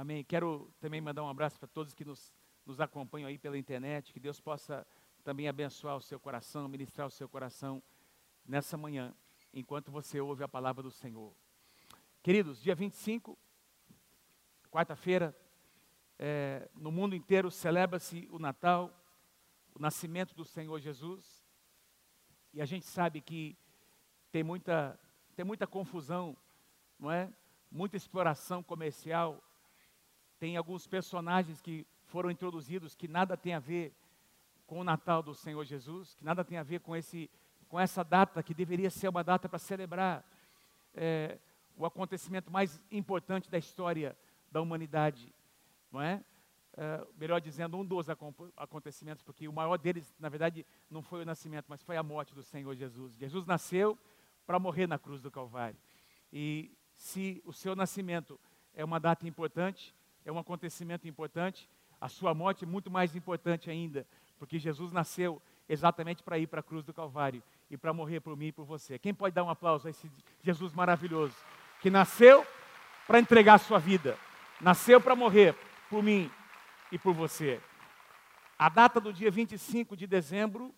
Amém. Quero também mandar um abraço para todos que nos, nos acompanham aí pela internet. Que Deus possa também abençoar o seu coração, ministrar o seu coração nessa manhã, enquanto você ouve a palavra do Senhor. Queridos, dia 25, quarta-feira, é, no mundo inteiro celebra-se o Natal, o nascimento do Senhor Jesus. E a gente sabe que tem muita, tem muita confusão, não é? Muita exploração comercial. Tem alguns personagens que foram introduzidos que nada tem a ver com o Natal do Senhor Jesus, que nada tem a ver com, esse, com essa data que deveria ser uma data para celebrar é, o acontecimento mais importante da história da humanidade, não é? Uh, melhor dizendo, um dos acontecimentos, porque o maior deles, na verdade, não foi o nascimento, mas foi a morte do Senhor Jesus. Jesus nasceu para morrer na cruz do Calvário. E se o seu nascimento é uma data importante, é um acontecimento importante, a sua morte é muito mais importante ainda, porque Jesus nasceu exatamente para ir para a cruz do Calvário e para morrer por mim e por você. Quem pode dar um aplauso a esse Jesus maravilhoso, que nasceu para entregar a sua vida, nasceu para morrer por mim e por você. A data do dia 25 de dezembro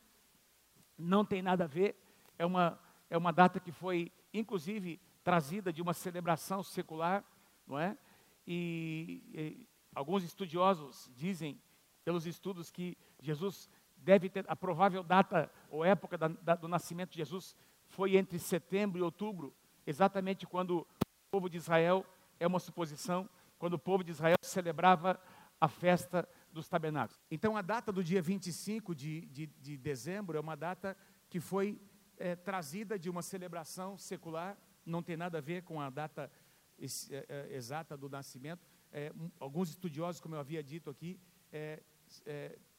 não tem nada a ver, é uma, é uma data que foi, inclusive, trazida de uma celebração secular, não é? E, e alguns estudiosos dizem, pelos estudos, que Jesus deve ter, a provável data ou época da, da, do nascimento de Jesus foi entre setembro e outubro, exatamente quando o povo de Israel, é uma suposição, quando o povo de Israel celebrava a festa dos tabernáculos. Então, a data do dia 25 de, de, de dezembro é uma data que foi é, trazida de uma celebração secular, não tem nada a ver com a data é, é, exata do nascimento. É, alguns estudiosos, como eu havia dito aqui, é,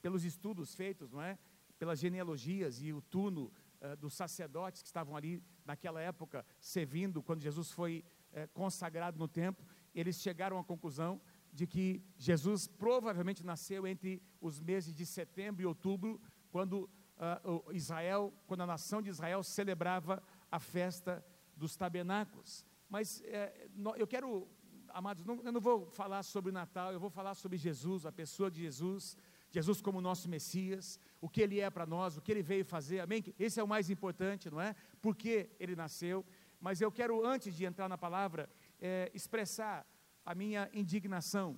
pelos estudos feitos, não é? pelas genealogias e o turno dos sacerdotes que estavam ali naquela época servindo, quando Jesus foi consagrado no templo, eles chegaram à conclusão de que Jesus provavelmente nasceu entre os meses de setembro e outubro, quando uh, Israel, quando a nação de Israel celebrava a festa dos tabernáculos. Mas é, eu quero, amados, não, eu não vou falar sobre o Natal, eu vou falar sobre Jesus, a pessoa de Jesus, Jesus como nosso Messias, o que Ele é para nós, o que Ele veio fazer, amém? Esse é o mais importante, não é? Por que Ele nasceu. Mas eu quero, antes de entrar na palavra, é, expressar a minha indignação.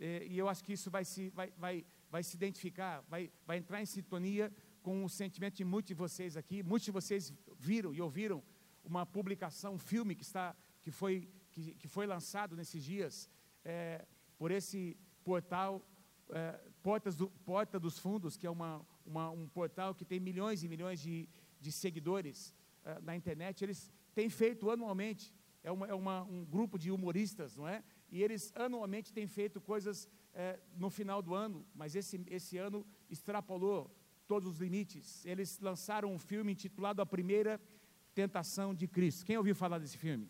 É, e eu acho que isso vai se, vai, vai, vai se identificar, vai, vai entrar em sintonia com o sentimento de muitos de vocês aqui. Muitos de vocês viram e ouviram uma publicação, um filme que, está, que, foi, que, que foi lançado nesses dias é, por esse portal é, Portas do, Porta dos Fundos, que é uma, uma, um portal que tem milhões e milhões de, de seguidores é, na internet. Eles têm feito anualmente é, uma, é uma, um grupo de humoristas, não é? E eles anualmente têm feito coisas é, no final do ano, mas esse, esse ano extrapolou todos os limites. Eles lançaram um filme intitulado A Primeira Tentação de Cristo. Quem ouviu falar desse filme?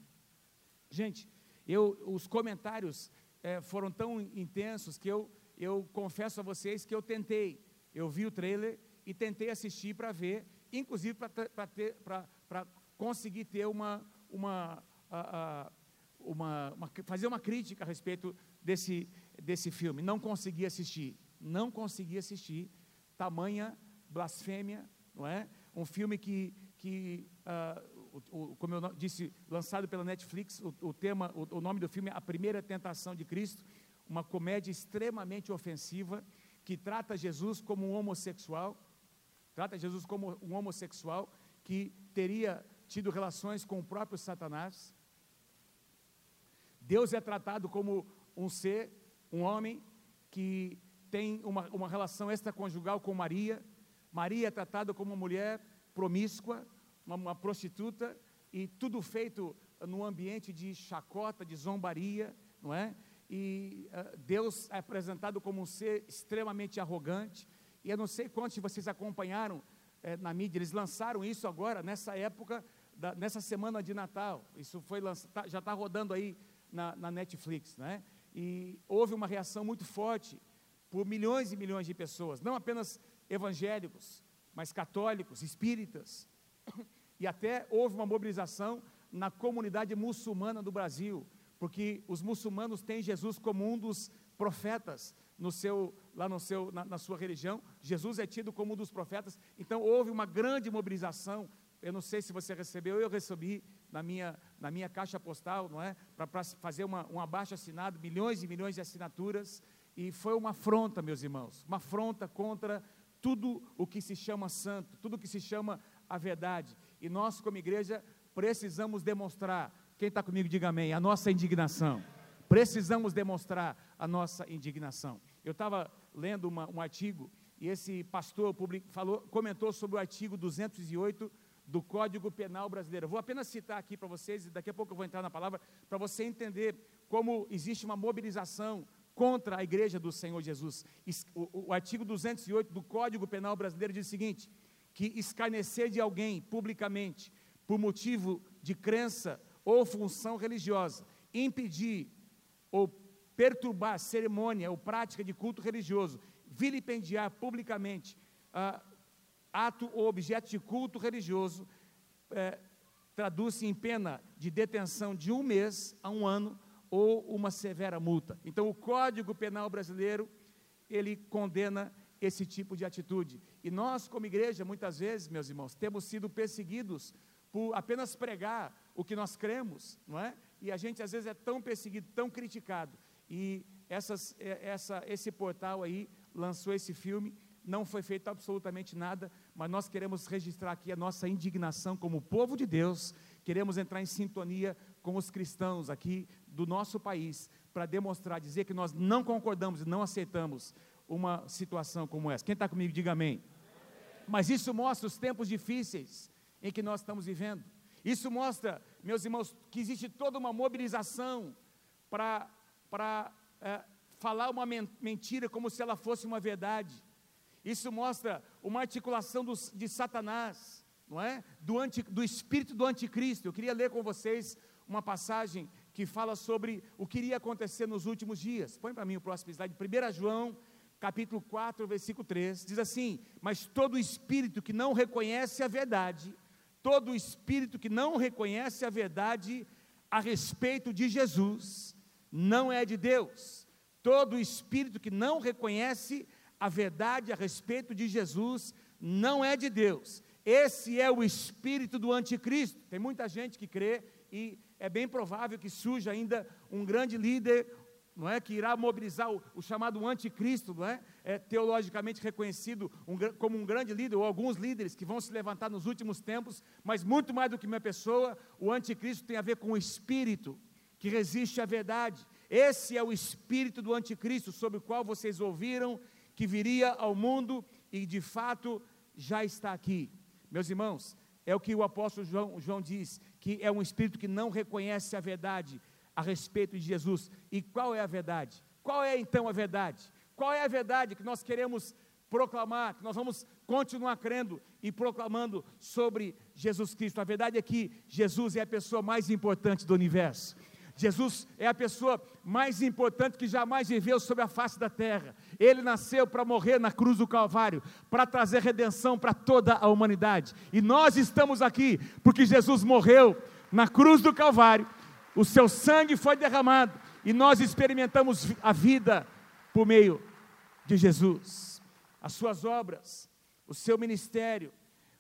Gente, eu, os comentários é, foram tão intensos que eu, eu confesso a vocês que eu tentei. Eu vi o trailer e tentei assistir para ver, inclusive para conseguir ter uma, uma, uma, uma, fazer uma crítica a respeito desse, desse filme. Não consegui assistir, não consegui assistir. Tamanha blasfêmia, não é? Um filme que, que uh, o, o, como eu disse, lançado pela Netflix, o, o tema, o, nome do filme é A Primeira Tentação de Cristo, uma comédia extremamente ofensiva que trata Jesus como um homossexual, trata Jesus como um homossexual que teria tido relações com o próprio Satanás, Deus é tratado como um ser, um homem que tem uma, uma relação extraconjugal com Maria. Maria é tratada como uma mulher promíscua, uma, uma prostituta, e tudo feito num ambiente de chacota, de zombaria, não é? E uh, Deus é apresentado como um ser extremamente arrogante. E eu não sei quantos de vocês acompanharam eh, na mídia, eles lançaram isso agora, nessa época, da, nessa semana de Natal. Isso foi lançado, tá, já está rodando aí na, na Netflix, né? E houve uma reação muito forte por milhões e milhões de pessoas, não apenas evangélicos, mas católicos, espíritas, e até houve uma mobilização na comunidade muçulmana do Brasil, porque os muçulmanos têm Jesus como um dos profetas no seu, lá no seu, na, na, sua religião. Jesus é tido como um dos profetas. Então houve uma grande mobilização. Eu não sei se você recebeu, eu recebi na minha, na minha caixa postal, não é? Para fazer uma, um abaixo assinado, milhões e milhões de assinaturas. E foi uma afronta, meus irmãos, uma afronta contra tudo o que se chama santo, tudo o que se chama a verdade. E nós, como igreja, precisamos demonstrar. Quem está comigo, diga amém. A nossa indignação. Precisamos demonstrar a nossa indignação. Eu estava lendo uma, um artigo e esse pastor public, falou, comentou sobre o artigo 208 do Código Penal Brasileiro. Vou apenas citar aqui para vocês, e daqui a pouco eu vou entrar na palavra, para você entender como existe uma mobilização contra a igreja do Senhor Jesus. O, o, artigo 208 do Código Penal Brasileiro diz o seguinte: que escarnecer de alguém publicamente por motivo de crença ou função religiosa, impedir ou perturbar cerimônia ou prática de culto religioso, vilipendiar publicamente ah, ato ou objeto de culto religioso, eh, traduz-se em pena de detenção de um mês a um ano ou uma severa multa. Então, o Código Penal brasileiro ele condena esse tipo de atitude. E nós, como igreja, muitas vezes, meus irmãos, temos sido perseguidos por apenas pregar o que nós cremos, não é? E a gente às vezes é tão perseguido, tão criticado. E essas, é, essa, esse portal aí lançou esse filme, não foi feito absolutamente nada, mas nós queremos registrar aqui a nossa indignação como povo de Deus, queremos entrar em sintonia com os cristãos aqui do nosso país, para demonstrar, dizer que nós não concordamos e não aceitamos uma situação como essa. Quem está comigo, diga amém. Mas isso mostra os tempos difíceis em que nós estamos vivendo. Isso mostra, meus irmãos, que existe toda uma mobilização para é, falar uma mentira como se ela fosse uma verdade. Isso mostra uma articulação de Satanás, não é? Do, anti, do espírito do anticristo. Eu queria ler com vocês uma passagem que fala sobre o que iria acontecer nos últimos dias. Põe para mim o próximo slide. 1 João, capítulo 4, versículo 3, diz assim: Mas todo espírito que não reconhece a verdade, todo espírito que não reconhece a verdade a respeito de Jesus, não é de Deus. Todo espírito que não reconhece a verdade a respeito de Jesus não é de Deus. Esse é o espírito do anticristo. Tem muita gente que crê e é bem provável que surja ainda um grande líder, não é, que irá mobilizar o, o chamado anticristo, não é? é teologicamente reconhecido um, como um grande líder ou alguns líderes que vão se levantar nos últimos tempos, mas muito mais do que uma pessoa, o anticristo tem a ver com o espírito que resiste à verdade. Esse é o espírito do anticristo sobre o qual vocês ouviram que viria ao mundo e de fato já está aqui. Meus irmãos, é o que o apóstolo João, João diz, que é um espírito que não reconhece a verdade a respeito de Jesus. E qual é a verdade? Qual é então a verdade? Qual é a verdade que nós queremos proclamar, que nós vamos continuar crendo e proclamando sobre Jesus Cristo? A verdade é que Jesus é a pessoa mais importante do universo. Jesus é a pessoa mais importante que jamais viveu sobre a face da terra. Ele nasceu para morrer na cruz do Calvário, para trazer redenção para toda a humanidade. E nós estamos aqui porque Jesus morreu na cruz do Calvário, o seu sangue foi derramado e nós experimentamos a vida por meio de Jesus. As suas obras, o seu ministério,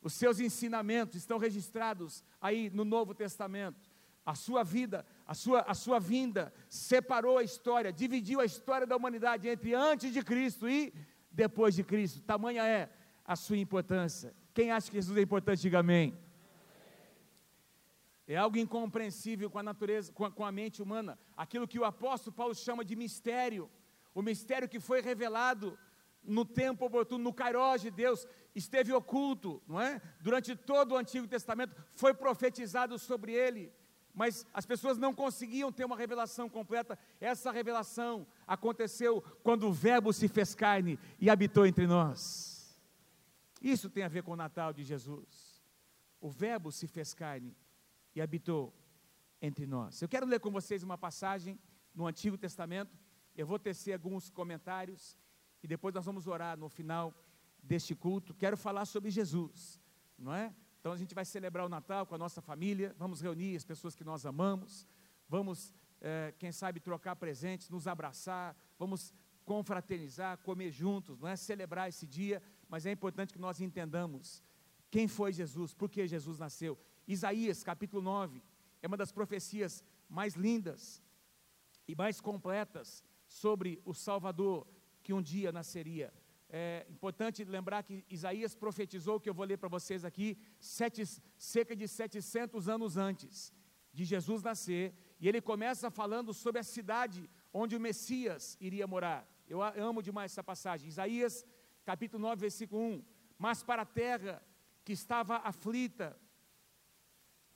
os seus ensinamentos estão registrados aí no Novo Testamento. A sua vida a sua, a sua vinda separou a história, dividiu a história da humanidade entre antes de Cristo e depois de Cristo. Tamanha é a sua importância. Quem acha que Jesus é importante, diga amém. É algo incompreensível com a natureza, com a, com a mente humana. Aquilo que o apóstolo Paulo chama de mistério. O mistério que foi revelado no tempo oportuno, no Kairos de Deus, esteve oculto, não é? Durante todo o Antigo Testamento foi profetizado sobre ele mas as pessoas não conseguiam ter uma revelação completa. Essa revelação aconteceu quando o Verbo se fez carne e habitou entre nós. Isso tem a ver com o Natal de Jesus. O Verbo se fez carne e habitou entre nós. Eu quero ler com vocês uma passagem no Antigo Testamento. Eu vou tecer alguns comentários e depois nós vamos orar no final deste culto. Quero falar sobre Jesus, não é? Então a gente vai celebrar o Natal com a nossa família, vamos reunir as pessoas que nós amamos, vamos é, quem sabe, trocar presentes, nos abraçar, vamos confraternizar, comer juntos, não é celebrar esse dia, mas é importante que nós entendamos quem foi Jesus, por que Jesus nasceu. Isaías, capítulo 9, é uma das profecias mais lindas e mais completas sobre o Salvador que um dia nasceria. É importante lembrar que Isaías profetizou, que eu vou ler para vocês aqui, sete, cerca de 700 anos antes de Jesus nascer, e ele começa falando sobre a cidade onde o Messias iria morar. Eu amo demais essa passagem. Isaías, capítulo 9, versículo 1. Mas para a terra que estava aflita,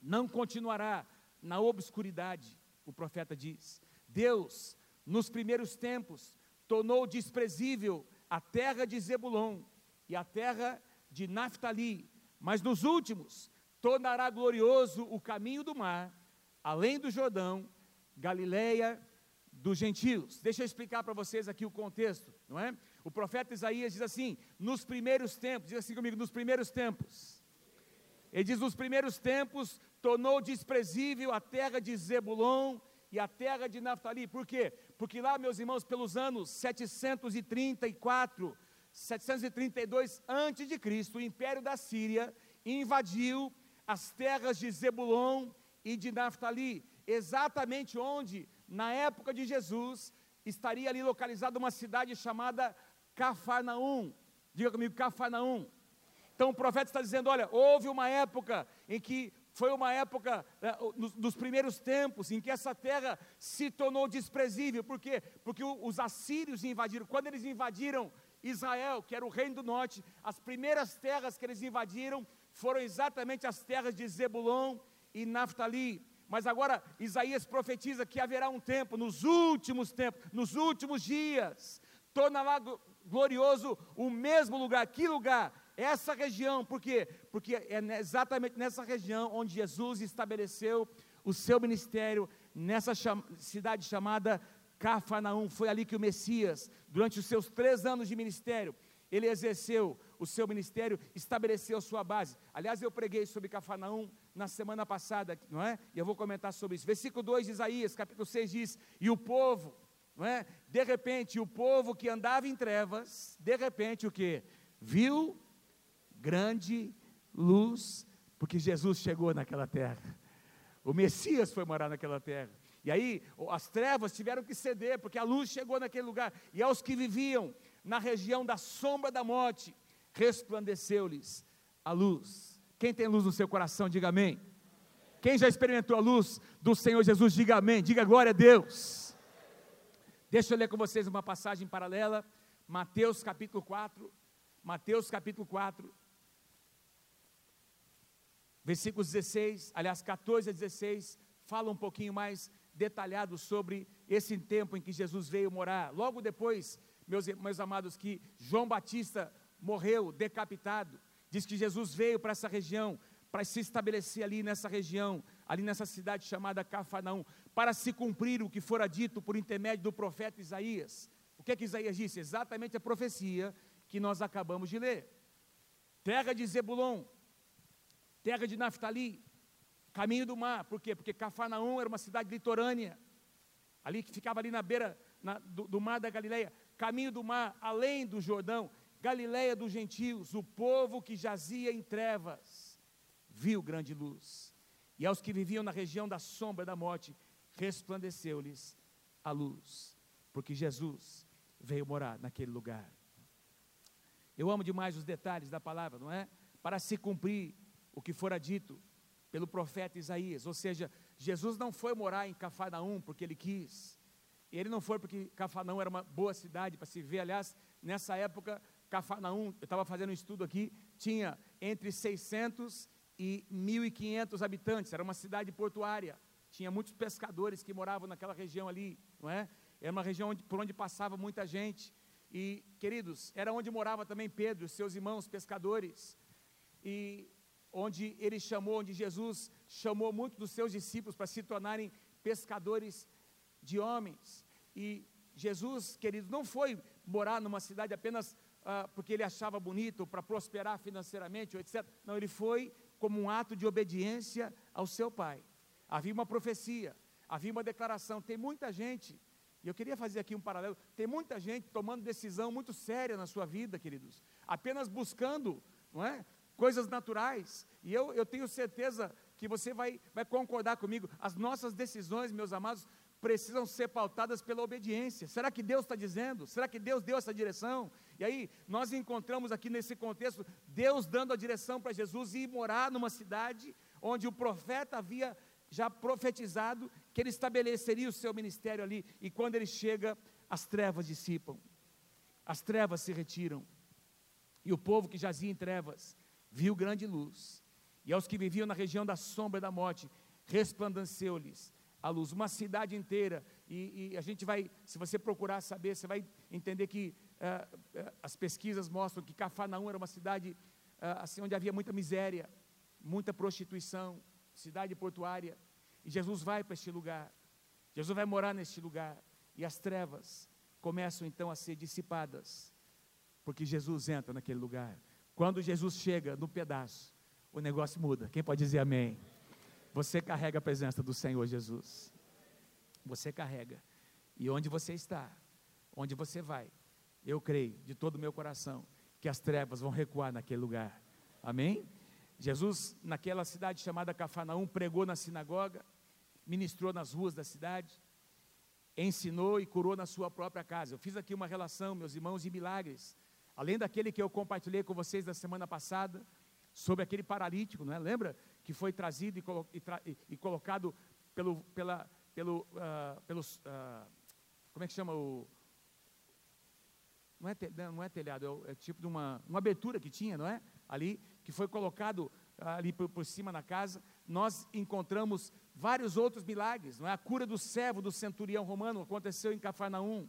não continuará na obscuridade, o profeta diz. Deus, nos primeiros tempos, tornou desprezível a terra de Zebulon e a terra de Naphtali, mas nos últimos tornará glorioso o caminho do mar, além do Jordão, Galileia dos gentios. Deixa eu explicar para vocês aqui o contexto, não é? O profeta Isaías diz assim: nos primeiros tempos, diz assim comigo, nos primeiros tempos. Ele diz: nos primeiros tempos tornou desprezível a terra de Zebulon e a terra de Naftali. Por quê? Porque lá, meus irmãos, pelos anos 734, 732 antes de Cristo, o império da Síria invadiu as terras de Zebulon e de Naftali, exatamente onde, na época de Jesus, estaria ali localizada uma cidade chamada Cafarnaum. Diga comigo, Cafarnaum. Então o profeta está dizendo: olha, houve uma época em que foi uma época é, nos, primeiros tempos em que essa terra se tornou desprezível. Por quê? Porque os assírios invadiram. Quando eles invadiram Israel, que era o reino do norte, as primeiras terras que eles invadiram foram exatamente as terras de Zebulon e Naftali. Mas agora Isaías profetiza que haverá um tempo, nos últimos tempos, nos últimos dias, tornará glorioso o mesmo lugar. Que lugar? Essa região, por quê? Porque é exatamente nessa região onde Jesus estabeleceu o seu ministério, nessa cidade chamada Cafarnaum. Foi ali que o Messias, durante os seus três anos de ministério, ele exerceu o seu ministério, estabeleceu sua base. Aliás, eu preguei sobre Cafarnaum na semana passada, não é? E eu vou comentar sobre isso. Versículo 2 de Isaías, capítulo 6 diz: E o povo, não é? De repente, o povo que andava em trevas, de repente o que? Viu grande luz, porque Jesus chegou naquela terra. O Messias foi morar naquela terra. E aí as trevas tiveram que ceder, porque a luz chegou naquele lugar. E aos que viviam na região da sombra da morte, resplandeceu-lhes a luz. Quem tem luz no seu coração, diga amém. Quem já experimentou a luz do Senhor Jesus, diga amém. Diga glória a Deus. Deixa eu ler com vocês uma passagem paralela. Mateus capítulo 4. Mateus capítulo 4, Versículos 16, aliás, 14 a 16, fala um pouquinho mais detalhado sobre esse tempo em que Jesus veio morar. Logo depois, meus, meus amados, que João Batista morreu decapitado, diz que Jesus veio para essa região, para se estabelecer ali nessa região, ali nessa cidade chamada Cafarnaum, para se cumprir o que fora dito por intermédio do profeta Isaías. O que é que Isaías disse? Exatamente a profecia que nós acabamos de ler. Terra de Zebulon, terra de Naftali, caminho do mar. Por quê? Porque Cafarnaum era uma cidade litorânea, ali que ficava ali na beira na, do, do, mar da Galileia, caminho do mar, além do Jordão, Galileia dos gentios, o povo que jazia em trevas, viu grande luz. E aos que viviam na região da sombra da morte, resplandeceu-lhes a luz, porque Jesus veio morar naquele lugar. Eu amo demais os detalhes da palavra, não é? Para se cumprir o que fora dito pelo profeta Isaías. Ou seja, Jesus não foi morar em Cafarnaum porque ele quis. Ele não foi porque Cafarnaum era uma boa cidade para se ver. Aliás, nessa época, Cafarnaum, eu estava fazendo um estudo aqui, tinha entre 600 e 1.500 habitantes. Era uma cidade portuária. Tinha muitos pescadores que moravam naquela região ali, não é? Era uma região onde, por onde passava muita gente. E, queridos, era onde morava também Pedro, seus irmãos pescadores. E onde ele chamou, onde Jesus chamou muitos dos seus discípulos para se tornarem pescadores de homens. E Jesus, querido, não foi morar numa cidade apenas ah, porque ele achava bonito, para prosperar financeiramente, etc. Não, ele foi como um ato de obediência ao seu pai. Havia uma profecia, havia uma declaração. Tem muita gente, e eu queria fazer aqui um paralelo, tem muita gente tomando decisão muito séria na sua vida, queridos, apenas buscando, não é? Coisas naturais. E eu, eu tenho certeza que você vai, vai concordar comigo. As nossas decisões, meus amados, precisam ser pautadas pela obediência. Será que Deus está dizendo? Será que Deus deu essa direção? E aí, nós encontramos aqui nesse contexto, Deus dando a direção para Jesus ir morar numa cidade onde o profeta havia já profetizado que ele estabeleceria o seu ministério ali, e quando ele chega, as trevas dissipam, as trevas se retiram, e o povo que jazia em trevas viu grande luz, e aos que viviam na região da sombra da morte, resplandeceu-lhes a luz, uma cidade inteira, e, e, a gente vai, se você procurar saber, você vai entender que uh, as pesquisas mostram que Cafarnaum era uma cidade uh, assim, onde havia muita miséria, muita prostituição, cidade portuária, e Jesus vai para este lugar, Jesus vai morar neste lugar, e as trevas começam então a ser dissipadas, porque Jesus entra naquele lugar. Quando Jesus chega no pedaço, o negócio muda. Quem pode dizer amém? Você carrega a presença do Senhor Jesus. Você carrega. E onde você está, onde você vai, eu creio de todo o meu coração que as trevas vão recuar naquele lugar. Amém? Jesus, naquela cidade chamada Cafarnaum, pregou na sinagoga, ministrou nas ruas da cidade, ensinou e curou na sua própria casa. Eu fiz aqui uma relação, meus irmãos, de milagres. Além daquele que eu compartilhei com vocês da semana passada, sobre aquele paralítico, não é? Lembra? que foi trazido e, colo, e, e, colocado pelo, pela, pelo, uh, pelos, uh, como é que chama o, não é, não é telhado, é, é, tipo de uma, uma abertura que tinha, não é? Ali, que foi colocado ali por, por, cima na casa, nós encontramos vários outros milagres, não é? A cura do servo do centurião romano aconteceu em Cafarnaum.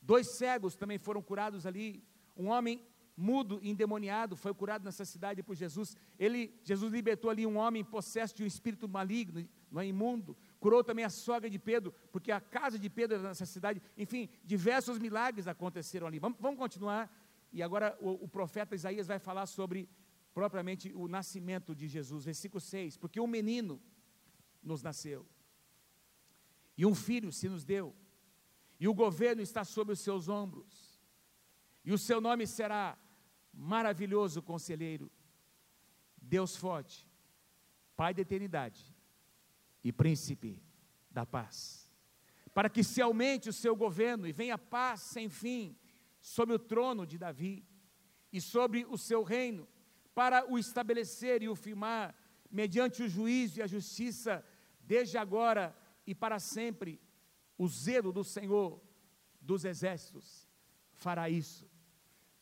Dois cegos também foram curados ali. Um homem mudo endemoniado, foi curado nessa cidade por Jesus. Ele, Jesus libertou ali um homem possesso de um espírito maligno, não é imundo. Curou também a sogra de Pedro, porque a casa de Pedro era nessa cidade. Enfim, diversos milagres aconteceram ali. Vamos, vamos continuar. E agora o, o profeta Isaías vai falar sobre propriamente o nascimento de Jesus, versículo 6. Porque um menino nos nasceu, e um filho se nos deu, e o governo está sobre os seus ombros, e o seu nome será maravilhoso conselheiro, Deus forte, Pai da eternidade e príncipe da paz. Para que se aumente o seu governo e venha paz sem fim sobre o trono de Davi e sobre o seu reino, para o estabelecer e o firmar mediante o juízo e a justiça, desde agora e para sempre. O zelo do Senhor dos exércitos fará isso.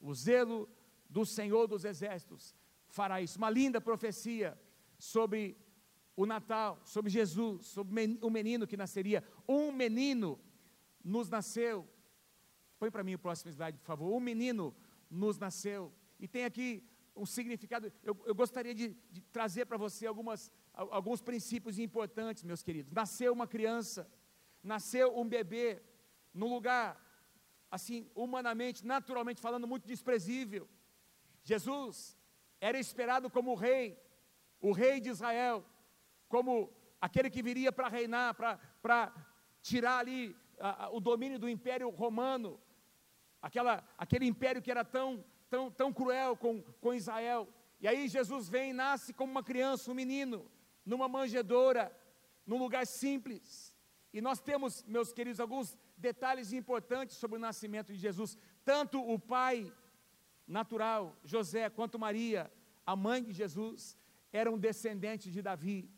O zelo do Senhor dos Exércitos fará isso. Uma linda profecia sobre o Natal, sobre Jesus, sobre o menino que nasceria. Um menino nos nasceu. Põe para mim o próximo slide, por favor. Um menino nos nasceu. E tem aqui um significado. Eu, eu gostaria de, de trazer para você algumas, alguns princípios importantes, meus queridos. Nasceu uma criança, nasceu um bebê, num lugar, assim, humanamente, naturalmente falando, muito desprezível Jesus era esperado como o rei, o rei de Israel, como aquele que viria para reinar, para tirar ali a, a, o domínio do império romano, aquela, aquele império que era tão, tão, tão cruel com, com Israel. E aí Jesus vem e nasce como uma criança, um menino, numa manjedoura, num lugar simples. E nós temos, meus queridos, alguns detalhes importantes sobre o nascimento de Jesus. Tanto o pai natural, José quanto Maria, a mãe de Jesus, eram descendentes de Davi.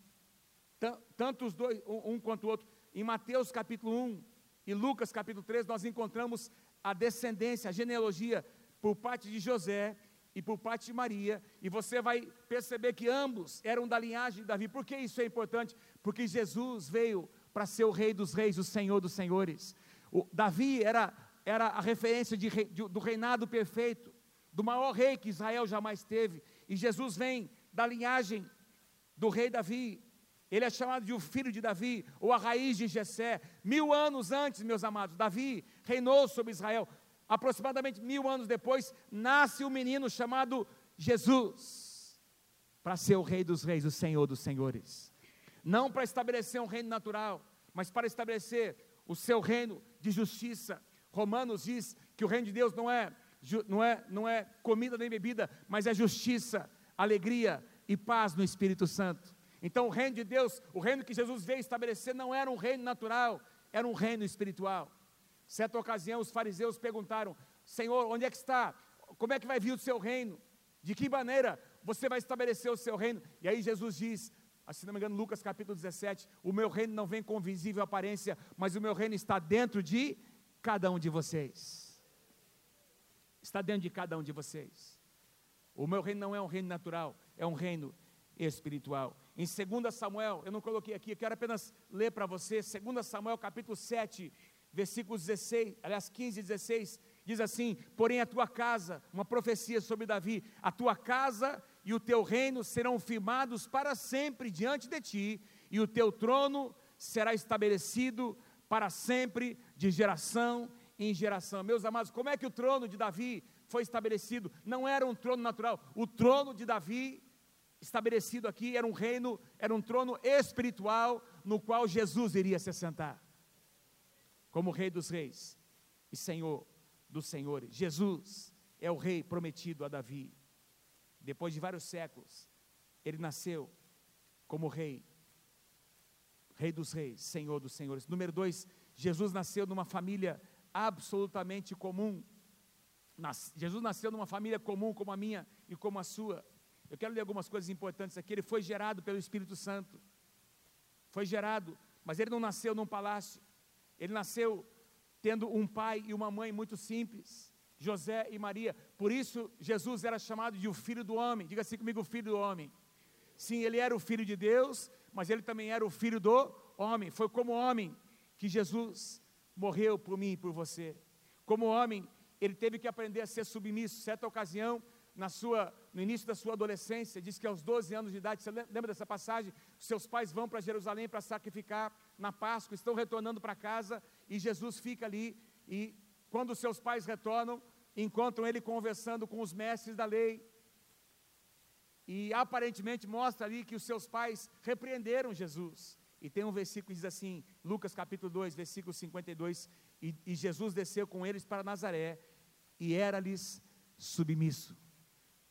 Tanto os dois, um, quanto o outro. Em Mateus capítulo 1 e Lucas capítulo 3, nós encontramos a descendência, a genealogia por parte de José e por parte de Maria, e você vai perceber que ambos eram da linhagem de Davi. Por que isso é importante? Porque Jesus veio para ser o rei dos reis, o senhor dos senhores. O, Davi era, era a referência de, de, do reinado perfeito do maior rei que Israel jamais teve. E Jesus vem da linhagem do rei Davi. Ele é chamado de o filho de Davi, ou a raiz de Jessé. Mil anos antes, meus amados, Davi reinou sobre Israel. Aproximadamente mil anos depois, nasce um menino chamado Jesus, para ser o rei dos reis, o senhor dos senhores. Não para estabelecer um reino natural, mas para estabelecer o seu reino de justiça. Romanos diz que o reino de Deus não é, não é, não é comida nem bebida, mas é justiça, alegria e paz no Espírito Santo. Então, o reino de Deus, o reino que Jesus veio estabelecer, não era um reino natural, era um reino espiritual. Certa ocasião, os fariseus perguntaram: Senhor, onde é que está? Como é que vai vir o seu reino? De que maneira você vai estabelecer o seu reino? E aí Jesus diz: se não me engano, Lucas capítulo 17: O meu reino não vem com visível aparência, mas o meu reino está dentro de cada um de vocês. Está dentro de cada um de vocês. O meu reino não é um reino natural, é um reino espiritual. Em 2 Samuel, eu não coloquei aqui, eu quero apenas ler para você, 2 Samuel capítulo 7, versículos 16, aliás 15 e 16, diz assim: Porém a tua casa, uma profecia sobre Davi, a tua casa e o teu reino serão firmados para sempre diante de ti, e o teu trono será estabelecido para sempre, de geração em geração. Meus amados, como é que o trono de Davi foi estabelecido? Não era um trono natural, o trono de Davi estabelecido aqui era um reino, era um trono espiritual no qual Jesus iria se sentar, como Rei dos Reis e Senhor dos Senhores. Jesus é o Rei prometido a Davi. Depois de vários séculos, ele nasceu como rei, rei dos reis, senhor dos senhores. Número dois, Jesus nasceu numa família absolutamente comum. Nas, Jesus nasceu numa família comum como a minha e como a sua. Eu quero ler algumas coisas importantes aqui. Ele foi gerado pelo Espírito Santo. Foi gerado, mas ele não nasceu num palácio. Ele nasceu tendo um pai e uma mãe muito simples. José e Maria. Por isso, Jesus era chamado de o Filho do Homem. Diga assim comigo, o Filho do Homem. Sim, ele era o Filho de Deus, mas ele também era o Filho do Homem. Foi como homem que Jesus morreu por mim e por você. Como homem, ele teve que aprender a ser submisso. Certa ocasião, na sua, no início da sua adolescência, diz que aos 12 anos de idade, você lembra dessa passagem? Seus pais vão para Jerusalém para sacrificar na Páscoa, estão retornando para casa e Jesus fica ali. E quando seus pais retornam, encontram ele conversando com os mestres da lei. E aparentemente mostra ali que os seus pais repreenderam Jesus. E tem um versículo que diz assim, Lucas capítulo 2, versículo 52, e, e Jesus desceu com eles para Nazaré e era-lhes submisso.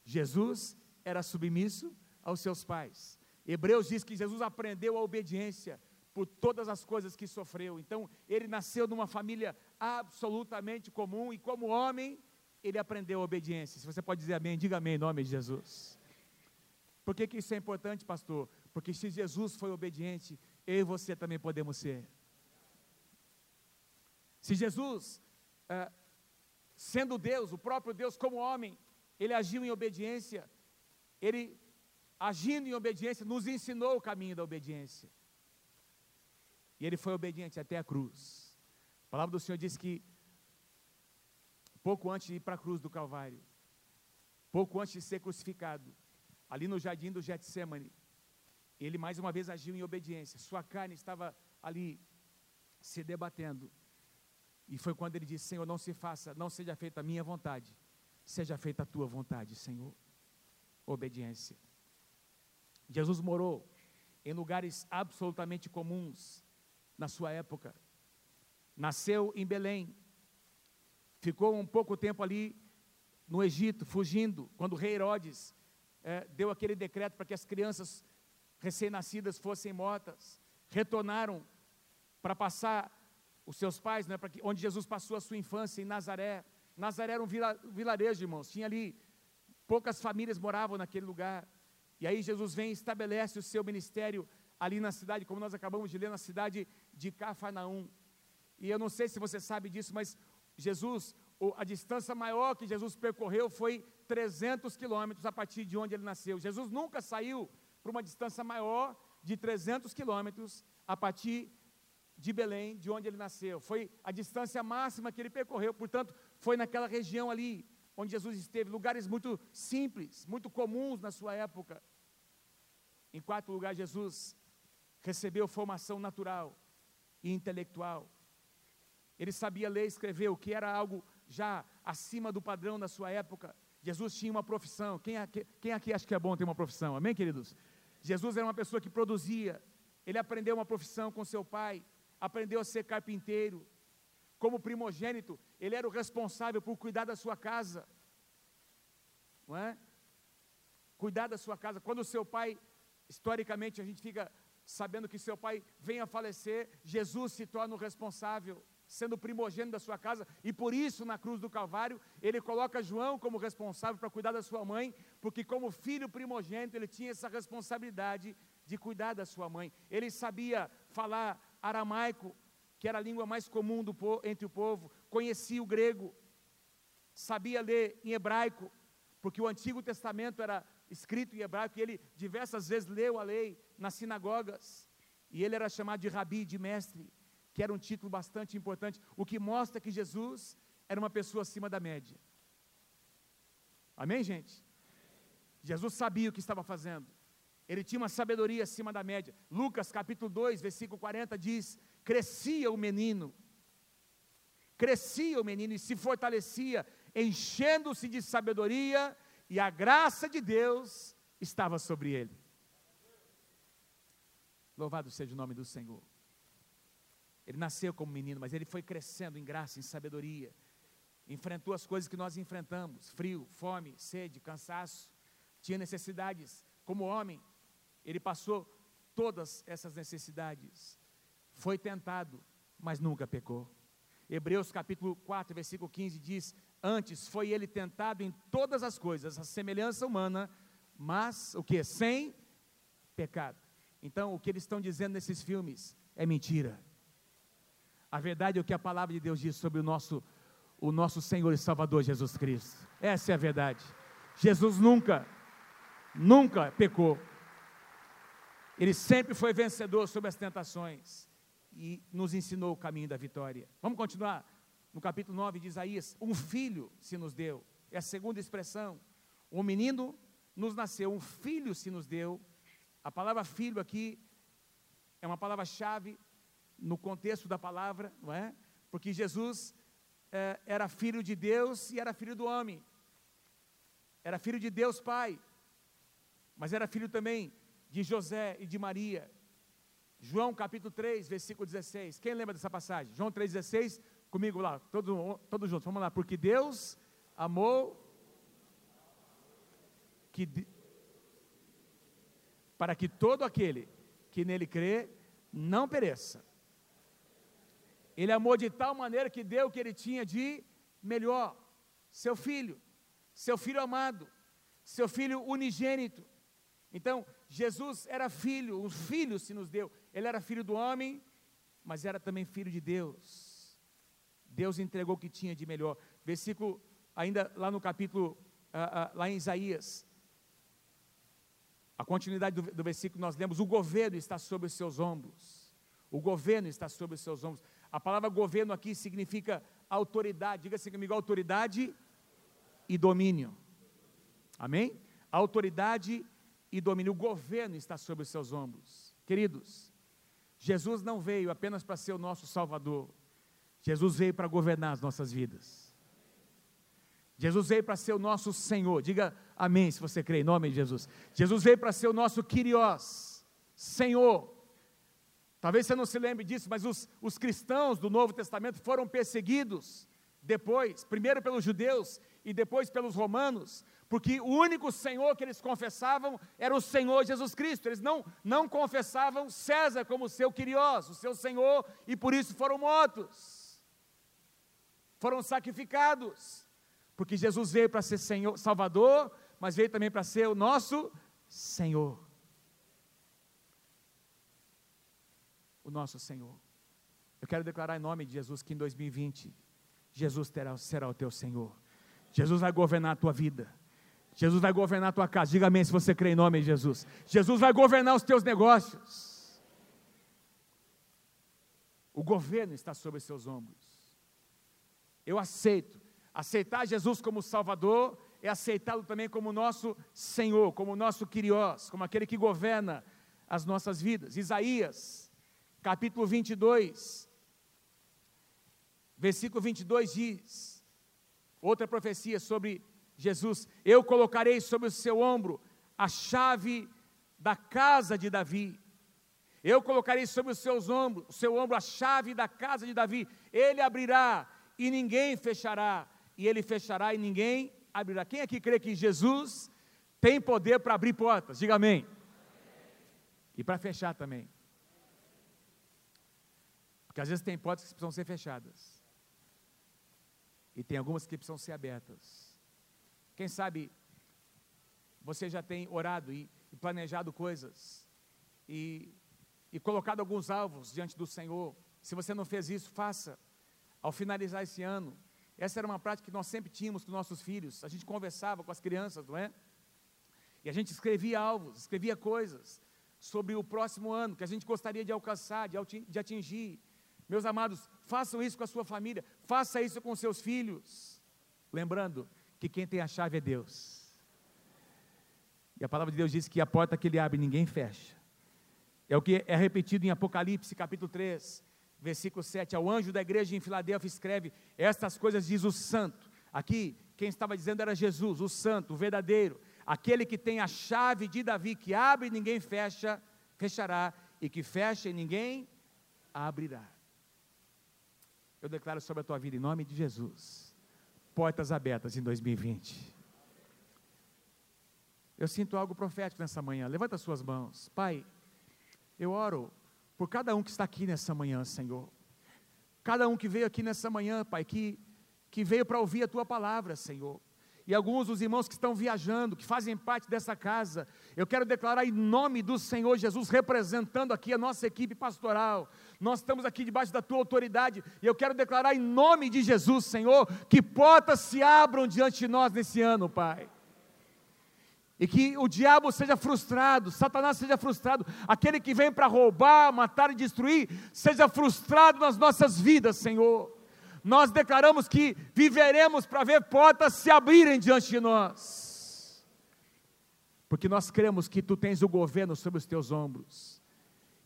Jesus era submisso aos seus pais. Hebreus diz que Jesus aprendeu a obediência por todas as coisas que sofreu. Então, ele nasceu numa família absolutamente comum e como homem, ele aprendeu a obediência. Se você pode dizer amém, diga amém em nome de Jesus. Por que, que isso é importante, pastor? Porque se Jesus foi obediente, eu e você também podemos ser. Se Jesus, é, sendo Deus, o próprio Deus como homem, ele agiu em obediência, ele agindo em obediência, nos ensinou o caminho da obediência. E ele foi obediente até a cruz. A palavra do Senhor diz que pouco antes de ir para a cruz do Calvário, pouco antes de ser crucificado, ali no jardim do Getsemane, ele mais uma vez agiu em obediência. Sua carne estava ali se debatendo. E foi quando ele disse: Senhor, não se faça, não seja feita a minha vontade, seja feita a tua vontade, Senhor. Obediência. Jesus morou em lugares absolutamente comuns na sua época. Nasceu em Belém, ficou um pouco tempo ali no Egito, fugindo, quando o rei Herodes é, deu aquele decreto para que as crianças recém-nascidas fossem mortas, retornaram para passar os seus pais, né, que, onde Jesus passou a sua infância, em Nazaré. Nazaré era um vila, vilarejo, irmãos, tinha ali, poucas famílias moravam naquele lugar. E aí Jesus vem e estabelece o seu ministério ali na cidade, como nós acabamos de ler, na cidade de Cafarnaum. E eu não sei se você sabe disso, mas Jesus, a distância maior que Jesus percorreu foi 300 quilômetros a partir de onde ele nasceu. Jesus nunca saiu para uma distância maior de 300 quilômetros a partir de Belém, de onde ele nasceu. Foi a distância máxima que ele percorreu, portanto, foi naquela região ali onde Jesus esteve, lugares muito simples, muito comuns na sua época. Em quarto lugar, Jesus recebeu formação natural e intelectual. Ele sabia ler e escrever, o que era algo já acima do padrão da sua época. Jesus tinha uma profissão. Quem aqui, quem aqui acha que é bom ter uma profissão? Amém, queridos? Jesus era uma pessoa que produzia. Ele aprendeu uma profissão com seu pai. aprendeu a ser carpinteiro. Como primogênito, ele era o responsável por cuidar da sua casa. Não é? Cuidar da sua casa. Quando seu pai, historicamente, a gente fica sabendo que seu pai vem a falecer, Jesus se torna o responsável sendo primogênito da sua casa, e por isso na cruz do Calvário ele coloca João como responsável para cuidar da sua mãe, porque como filho primogênito ele tinha essa responsabilidade de cuidar da sua mãe. Ele sabia falar aramaico, que era a língua mais comum do, entre o povo, conhecia o grego, sabia ler em hebraico, porque o Antigo Testamento era escrito em hebraico e ele diversas vezes leu a lei nas sinagogas. E ele era chamado de rabi, de mestre que era um título bastante importante, o que mostra que Jesus era uma pessoa acima da média. Amém, gente? Jesus sabia o que estava fazendo. Ele tinha uma sabedoria acima da média. Lucas capítulo 2, versículo 40 diz: Crescia o menino, crescia o menino e se fortalecia, enchendo-se de sabedoria, e a graça de Deus estava sobre ele. Louvado seja o nome do Senhor. Ele nasceu como menino, mas ele foi crescendo em graça, em sabedoria. Enfrentou as coisas que nós enfrentamos: frio, fome, sede, cansaço. Tinha necessidades. Como homem, ele passou todas essas necessidades. Foi tentado, mas nunca pecou. Hebreus capítulo 4, versículo 15 diz: Antes foi ele tentado em todas as coisas, a semelhança humana, mas o que? Sem pecado. Então, o que eles estão dizendo nesses filmes é mentira. A verdade é o que a palavra de Deus diz sobre o nosso, o nosso Senhor e Salvador Jesus Cristo. Essa é a verdade. Jesus nunca, nunca pecou. Ele sempre foi vencedor sobre as tentações e nos ensinou o caminho da vitória. Vamos continuar? No capítulo 9 de Isaías, um filho se nos deu. É a segunda expressão. Um menino nos nasceu, um filho se nos deu. A palavra filho aqui é uma palavra-chave no contexto da palavra, não é? Porque Jesus é, era filho de Deus e era filho do homem. Era filho de Deus Pai, mas era filho também de José e de Maria. João capítulo 3, versículo 16. Quem lembra dessa passagem? João 3,16, comigo lá, todos, todos juntos, vamos lá. Porque Deus amou que, para que todo aquele que nele crê não pereça, ele amou de tal maneira que deu o que ele tinha de melhor, seu filho, seu filho amado, seu filho unigênito. Então, Jesus era filho, um filho se nos deu. Ele era filho do homem, mas era também filho de Deus. Deus entregou o que tinha de melhor. Versículo, ainda lá no capítulo, uh, uh, lá em Isaías, a continuidade do, do versículo nós lemos: o governo está sobre os seus ombros. O governo está sobre os seus ombros. A palavra governo aqui significa autoridade. Diga assim comigo: autoridade e domínio. Amém? Autoridade e domínio. O governo está sobre os seus ombros. Queridos, Jesus não veio apenas para ser o nosso Salvador. Jesus veio para governar as nossas vidas. Jesus veio para ser o nosso Senhor. Diga amém se você crê em nome de Jesus. Jesus veio para ser o nosso Kyrios, Senhor. Talvez você não se lembre disso, mas os, os cristãos do Novo Testamento foram perseguidos depois, primeiro pelos judeus e depois pelos romanos, porque o único Senhor que eles confessavam era o Senhor Jesus Cristo. Eles não, não confessavam César como seu Quiriós, o seu Senhor, e por isso foram mortos. Foram sacrificados. Porque Jesus veio para ser Senhor, Salvador, mas veio também para ser o nosso Senhor. o nosso Senhor. Eu quero declarar em nome de Jesus que em 2020, Jesus terá, será o teu Senhor. Jesus vai governar a tua vida. Jesus vai governar a tua casa. Diga amém se você crê em nome de Jesus. Jesus vai governar os teus negócios. O governo está sobre os seus ombros. Eu aceito. Aceitar Jesus como Salvador é aceitá-lo também como nosso Senhor, como nosso Quiriós, como aquele que governa as nossas vidas. Isaías capítulo 22, versículo 22 diz: outra profecia sobre Jesus: Eu colocarei sobre o seu ombro a chave da casa de Davi, Eu colocarei sobre os seus ombros, o seu ombro a chave da casa de Davi. Ele abrirá e ninguém fechará, e ele fechará e ninguém abrirá. Quem aqui crê que Jesus tem poder para abrir portas? Diga amém. E para fechar também. Porque às vezes tem portas que precisam ser fechadas. E tem algumas que precisam ser abertas. Quem sabe você já tem orado e, e planejado coisas e, e colocado alguns alvos diante do Senhor. Se você não fez isso, faça. Ao finalizar esse ano, essa era uma prática que nós sempre tínhamos com nossos filhos. A gente conversava com as crianças, não é? E a gente escrevia alvos, escrevia coisas sobre o próximo ano que a gente gostaria de alcançar, de atingir. Meus amados, façam isso com a sua família, faça isso com seus filhos. Lembrando que quem tem a chave é Deus. E a palavra de Deus diz que a porta que ele abre ninguém fecha. É o que é repetido em Apocalipse capítulo 3, versículo 7. Ao anjo da igreja em Filadélfia escreve: Estas coisas diz o santo. Aqui, quem estava dizendo era Jesus, o santo, o verdadeiro, aquele que tem a chave de Davi, que abre e ninguém fecha, fechará, e que fecha e ninguém abrirá. Eu declaro sobre a tua vida, em nome de Jesus, portas abertas em 2020. Eu sinto algo profético nessa manhã. Levanta as suas mãos. Pai, eu oro por cada um que está aqui nessa manhã, Senhor. Cada um que veio aqui nessa manhã, Pai, que, que veio para ouvir a tua palavra, Senhor e alguns dos irmãos que estão viajando, que fazem parte dessa casa, eu quero declarar em nome do Senhor Jesus, representando aqui a nossa equipe pastoral. Nós estamos aqui debaixo da tua autoridade, e eu quero declarar em nome de Jesus, Senhor, que portas se abram diante de nós nesse ano, Pai. E que o diabo seja frustrado, Satanás seja frustrado, aquele que vem para roubar, matar e destruir, seja frustrado nas nossas vidas, Senhor nós declaramos que viveremos para ver portas se abrirem diante de nós. Porque nós cremos que tu tens o governo sobre os teus ombros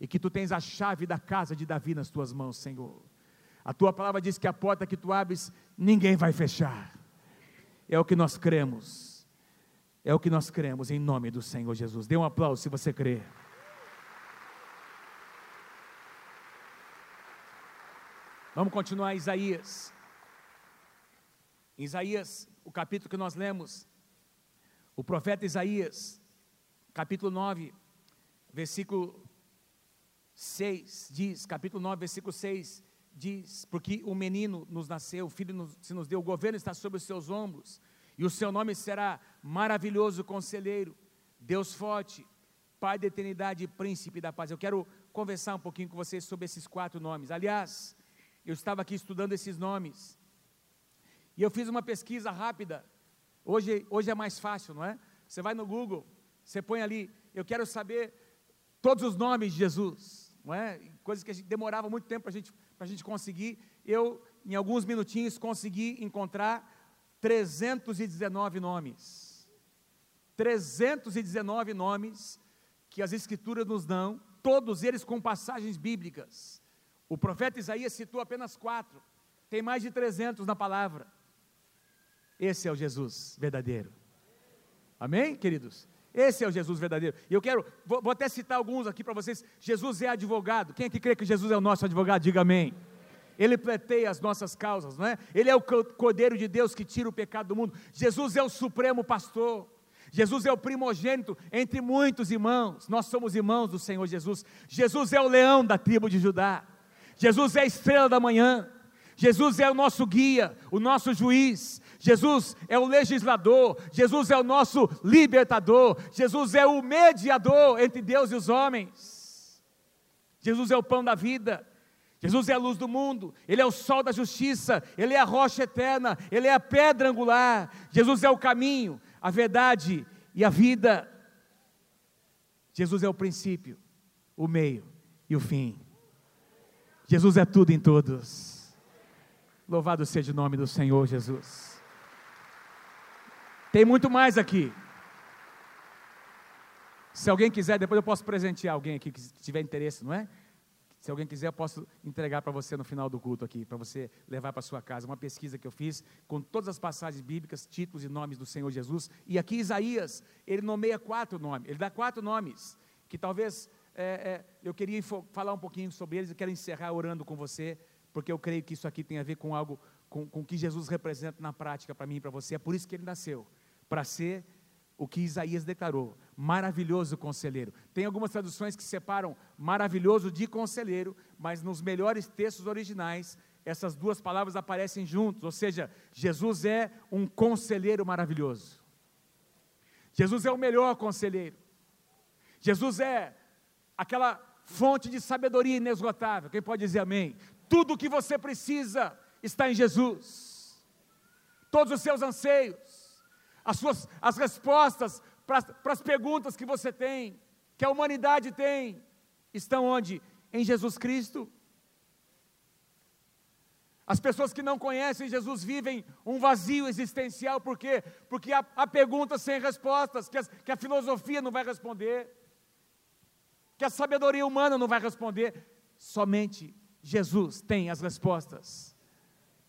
e que tu tens a chave da casa de Davi nas tuas mãos, Senhor. A tua palavra diz que a porta que tu abres, ninguém vai fechar. É o que nós cremos. É o que nós cremos em nome do Senhor Jesus. Dê um aplauso se você crê. Vamos continuar Isaías. Isaías, o capítulo que nós lemos, o profeta Isaías, capítulo 9, versículo 6, diz, capítulo 9, versículo 6, diz, porque o menino nos nasceu, o filho nos, se nos deu, o governo está sobre os seus ombros, e o seu nome será maravilhoso conselheiro, Deus forte, Pai da eternidade e príncipe da paz. Eu quero conversar um pouquinho com vocês sobre esses quatro nomes. Aliás, eu estava aqui estudando esses nomes. E eu fiz uma pesquisa rápida. Hoje, hoje é mais fácil, não é? Você vai no Google, você põe ali, eu quero saber todos os nomes de Jesus, não é? Coisas que gente demorava muito tempo para gente, a gente conseguir. Eu, em alguns minutinhos, consegui encontrar 319 nomes. 319 nomes que as Escrituras nos dão, todos eles com passagens bíblicas. O profeta Isaías citou apenas quatro, tem mais de 300 na palavra. Esse é o Jesus verdadeiro. Amém, queridos? Esse é o Jesus verdadeiro. E eu quero, vou, vou até citar alguns aqui para vocês. Jesus é advogado. Quem é que crê que Jesus é o nosso advogado? Diga amém. Ele pleiteia as nossas causas, não é? Ele é o Cordeiro de Deus que tira o pecado do mundo. Jesus é o supremo pastor. Jesus é o primogênito entre muitos irmãos. Nós somos irmãos do Senhor Jesus. Jesus é o leão da tribo de Judá. Jesus é a estrela da manhã. Jesus é o nosso guia, o nosso juiz. Jesus é o legislador. Jesus é o nosso libertador. Jesus é o mediador entre Deus e os homens. Jesus é o pão da vida. Jesus é a luz do mundo, Ele é o sol da justiça, Ele é a rocha eterna, Ele é a pedra angular. Jesus é o caminho, a verdade e a vida. Jesus é o princípio, o meio e o fim. Jesus é tudo em todos. Louvado seja o nome do Senhor Jesus. Tem muito mais aqui. Se alguém quiser, depois eu posso presentear alguém aqui que tiver interesse, não é? Se alguém quiser, eu posso entregar para você no final do culto aqui, para você levar para sua casa. Uma pesquisa que eu fiz com todas as passagens bíblicas, títulos e nomes do Senhor Jesus. E aqui Isaías, ele nomeia quatro nomes, ele dá quatro nomes, que talvez é, é, eu queria falar um pouquinho sobre eles, eu quero encerrar orando com você, porque eu creio que isso aqui tem a ver com algo, com, o que Jesus representa na prática para mim e para você, é por isso que ele nasceu, para ser o que Isaías declarou: maravilhoso conselheiro. Tem algumas traduções que separam maravilhoso de conselheiro, mas nos melhores textos originais, essas duas palavras aparecem juntos, ou seja, Jesus é um conselheiro maravilhoso. Jesus é o melhor conselheiro. Jesus é aquela fonte de sabedoria inesgotável. Quem pode dizer amém? Tudo o que você precisa está em Jesus. Todos os seus anseios, as, suas, as respostas para, as perguntas que você tem, que a humanidade tem, estão onde? Em Jesus Cristo. As pessoas que não conhecem Jesus vivem um vazio existencial, por quê? Porque há, há perguntas sem respostas, que, as, que a filosofia não vai responder, que a sabedoria humana não vai responder. Somente Jesus tem as respostas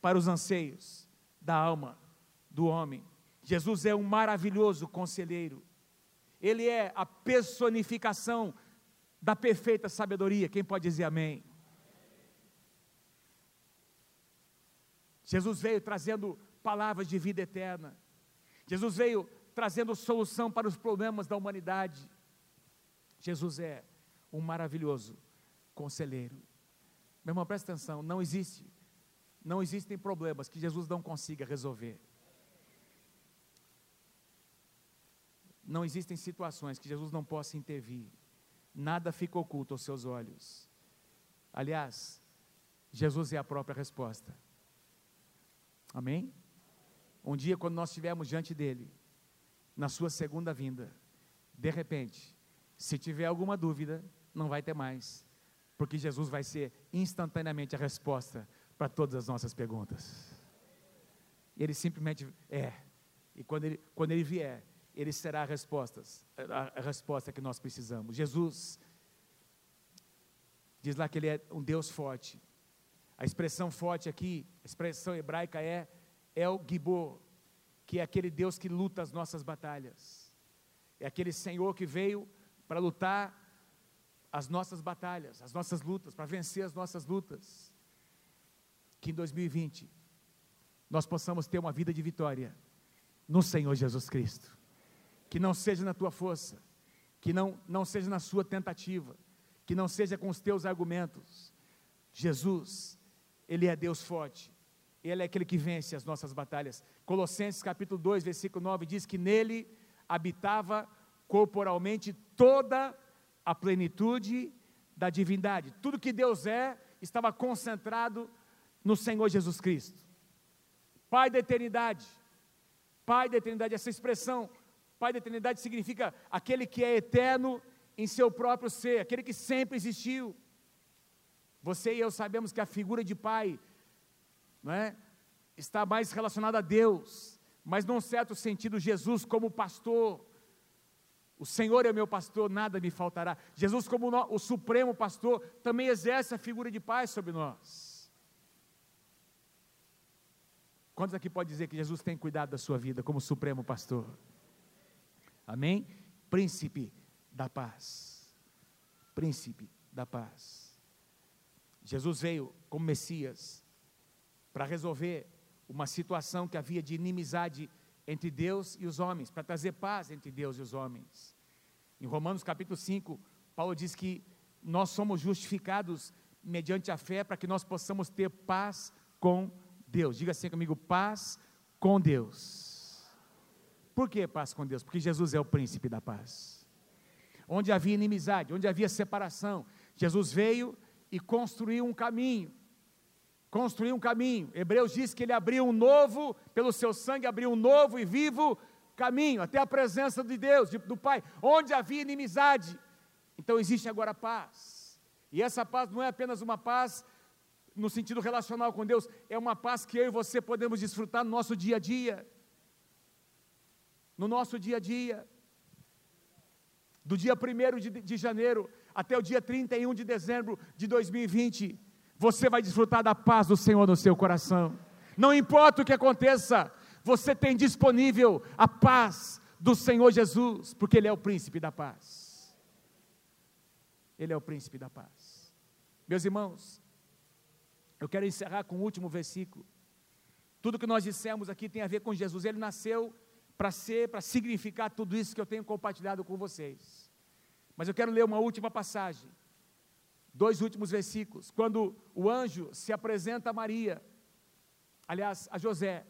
para os anseios da alma do homem. Jesus é um maravilhoso conselheiro. Ele é a personificação da perfeita sabedoria. Quem pode dizer amém? Jesus veio trazendo palavras de vida eterna. Jesus veio trazendo solução para os problemas da humanidade. Jesus é um maravilhoso conselheiro. Meu irmão, presta atenção, não existe, não existem problemas que Jesus não consiga resolver. Não existem situações que Jesus não possa intervir. Nada fica oculto aos seus olhos. Aliás, Jesus é a própria resposta. Amém? Um dia, quando nós estivermos diante dele, na sua segunda vinda, de repente, se tiver alguma dúvida, não vai ter mais, porque Jesus vai ser instantaneamente a resposta para todas as nossas perguntas. Ele simplesmente é. E quando ele, quando ele vier, ele será a resposta, a resposta que nós precisamos. Jesus diz lá que ele é um Deus forte. A expressão forte aqui, a expressão hebraica é El Gibor, que é aquele Deus que luta as nossas batalhas. É aquele Senhor que veio para lutar as nossas batalhas, as nossas lutas, para vencer as nossas lutas. Que em 2020 nós possamos ter uma vida de vitória no Senhor Jesus Cristo que não seja na tua força, que não, não seja na sua tentativa, que não seja com os teus argumentos. Jesus, Ele é Deus forte, Ele é aquele que vence as nossas batalhas. Colossenses capítulo 2, versículo 9 diz que nele habitava corporalmente toda a plenitude da divindade. Tudo que Deus é estava concentrado no Senhor Jesus Cristo. Pai da eternidade. Pai da eternidade, essa expressão Pai da eternidade significa aquele que é eterno em seu próprio ser, aquele que sempre existiu. Você e eu sabemos que a figura de pai não é, está mais relacionada a Deus, mas num certo sentido, Jesus como pastor, o Senhor é meu pastor, nada me faltará. Jesus, como o supremo pastor, também exerce a figura de pai sobre nós. Quantos aqui pode dizer que Jesus tem cuidado da sua vida como supremo pastor? Amém? Príncipe da paz. Príncipe da paz. Jesus veio como Messias para resolver uma situação que havia de inimizade entre Deus e os homens, para trazer paz entre Deus e os homens. Em Romanos capítulo 5, Paulo diz que nós somos justificados mediante a fé para que nós possamos ter paz com Deus. Diga assim comigo: paz com Deus. Por que paz com Deus? Porque Jesus é o príncipe da paz. Onde havia inimizade, onde havia separação, Jesus veio e construiu um caminho. Construiu um caminho. Hebreus diz que ele abriu um novo, pelo seu sangue abriu um novo e vivo caminho, até a presença de Deus, do Pai, onde havia inimizade. Então existe agora paz. E essa paz não é apenas uma paz no sentido relacional com Deus, é uma paz que eu e você podemos desfrutar no nosso dia a dia no nosso dia a dia. Do dia 1 de, de janeiro até o dia 31 de dezembro de 2020, você vai desfrutar da paz do Senhor no seu coração. Não importa o que aconteça, você tem disponível a paz do Senhor Jesus, porque Ele é o príncipe da paz. Ele é o príncipe da paz. Meus irmãos, eu quero encerrar com o último versículo. Tudo que nós dissemos aqui tem a ver com Jesus. Ele nasceu para ser, para significar tudo isso que eu tenho compartilhado com vocês. Mas eu quero ler uma última passagem. Dois últimos versículos. Quando o anjo se apresenta a Maria, aliás, a José.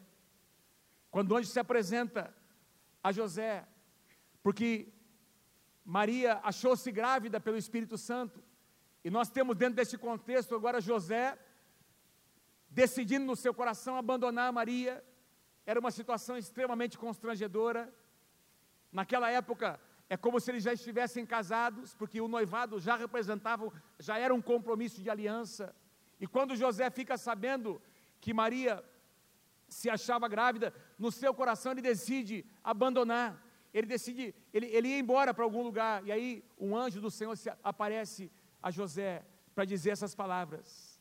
Quando o anjo se apresenta a José, porque Maria achou-se grávida pelo Espírito Santo, e nós temos dentro desse contexto agora José decidindo no seu coração abandonar Maria, era uma situação extremamente constrangedora. Naquela época, é como se eles já estivessem casados, porque o noivado já representava, já era um compromisso de aliança. E quando José fica sabendo que Maria se achava grávida, no seu coração ele decide abandonar ele decide, ele, ele ia embora para algum lugar, e aí um anjo do Senhor aparece a José para dizer essas palavras,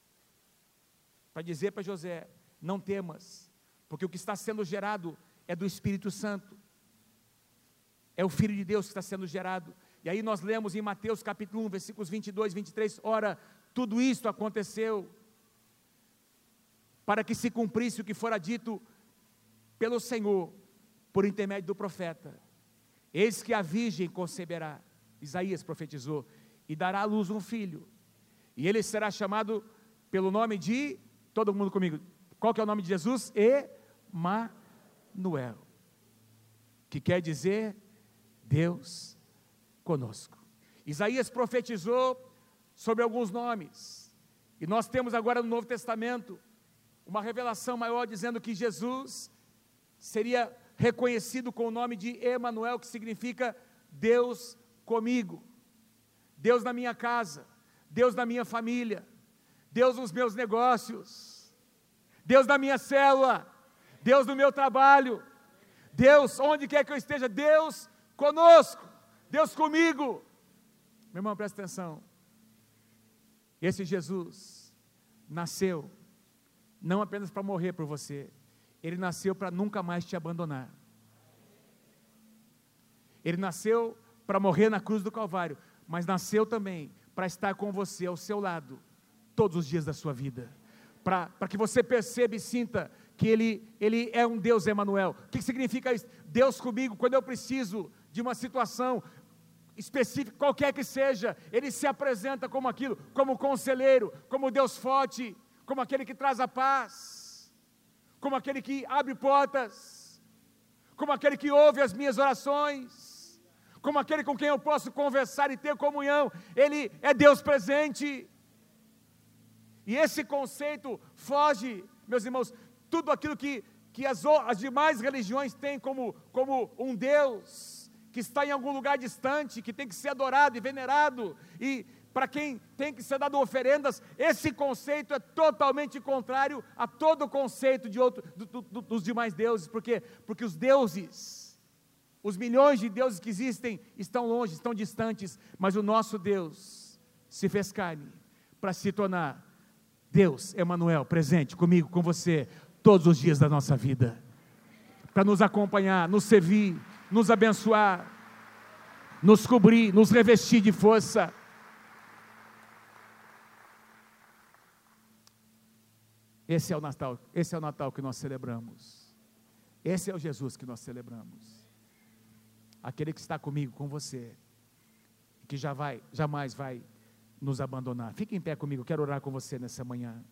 para dizer para José: não temas, porque o que está sendo gerado é do Espírito Santo, é o Filho de Deus que está sendo gerado. E aí nós lemos em Mateus capítulo 1, versículos 22, 23, ora, tudo isto aconteceu para que se cumprisse o que fora dito pelo Senhor por intermédio do profeta. Eis que a virgem conceberá, Isaías profetizou, e dará à luz um filho. E ele será chamado pelo nome de, todo mundo comigo, qual que é o nome de Jesus? Emanuel. Que quer dizer Deus conosco. Isaías profetizou sobre alguns nomes. E nós temos agora no Novo Testamento uma revelação maior dizendo que Jesus seria reconhecido com o nome de Emanuel, que significa Deus comigo. Deus na minha casa, Deus na minha família, Deus nos meus negócios, Deus na minha célula, Deus no meu trabalho, Deus onde quer que eu esteja, Deus conosco, Deus comigo. Meu irmão, presta atenção. Esse Jesus nasceu não apenas para morrer por você, ele nasceu para nunca mais te abandonar. Ele nasceu para morrer na cruz do Calvário, mas nasceu também para estar com você ao seu lado todos os dias da sua vida. Para que você perceba e sinta que ele, ele é um Deus Emanuel. O que significa isso? Deus comigo, quando eu preciso de uma situação específica, qualquer que seja, ele se apresenta como aquilo, como conselheiro, como Deus forte, como aquele que traz a paz como aquele que abre portas, como aquele que ouve as minhas orações, como aquele com quem eu posso conversar e ter comunhão. Ele é Deus presente. E esse conceito foge, meus irmãos, tudo aquilo que, que as, as demais religiões têm como, como um Deus que está em algum lugar distante, que tem que ser adorado e venerado, e para quem tem que ser dado oferendas, esse conceito é totalmente contrário a todo o conceito de outro, do, do, dos demais deuses, porque porque os deuses, os milhões de deuses que existem estão longe, estão distantes, mas o nosso Deus se fez carne para se tornar Deus, Emanuel, presente comigo, com você, todos os dias da nossa vida, para nos acompanhar, nos servir, nos abençoar, nos cobrir, nos revestir de força Esse é o Natal, esse é o Natal que nós celebramos. Esse é o Jesus que nós celebramos. Aquele que está comigo, com você, que já vai, jamais vai nos abandonar. Fique em pé comigo, quero orar com você nessa manhã.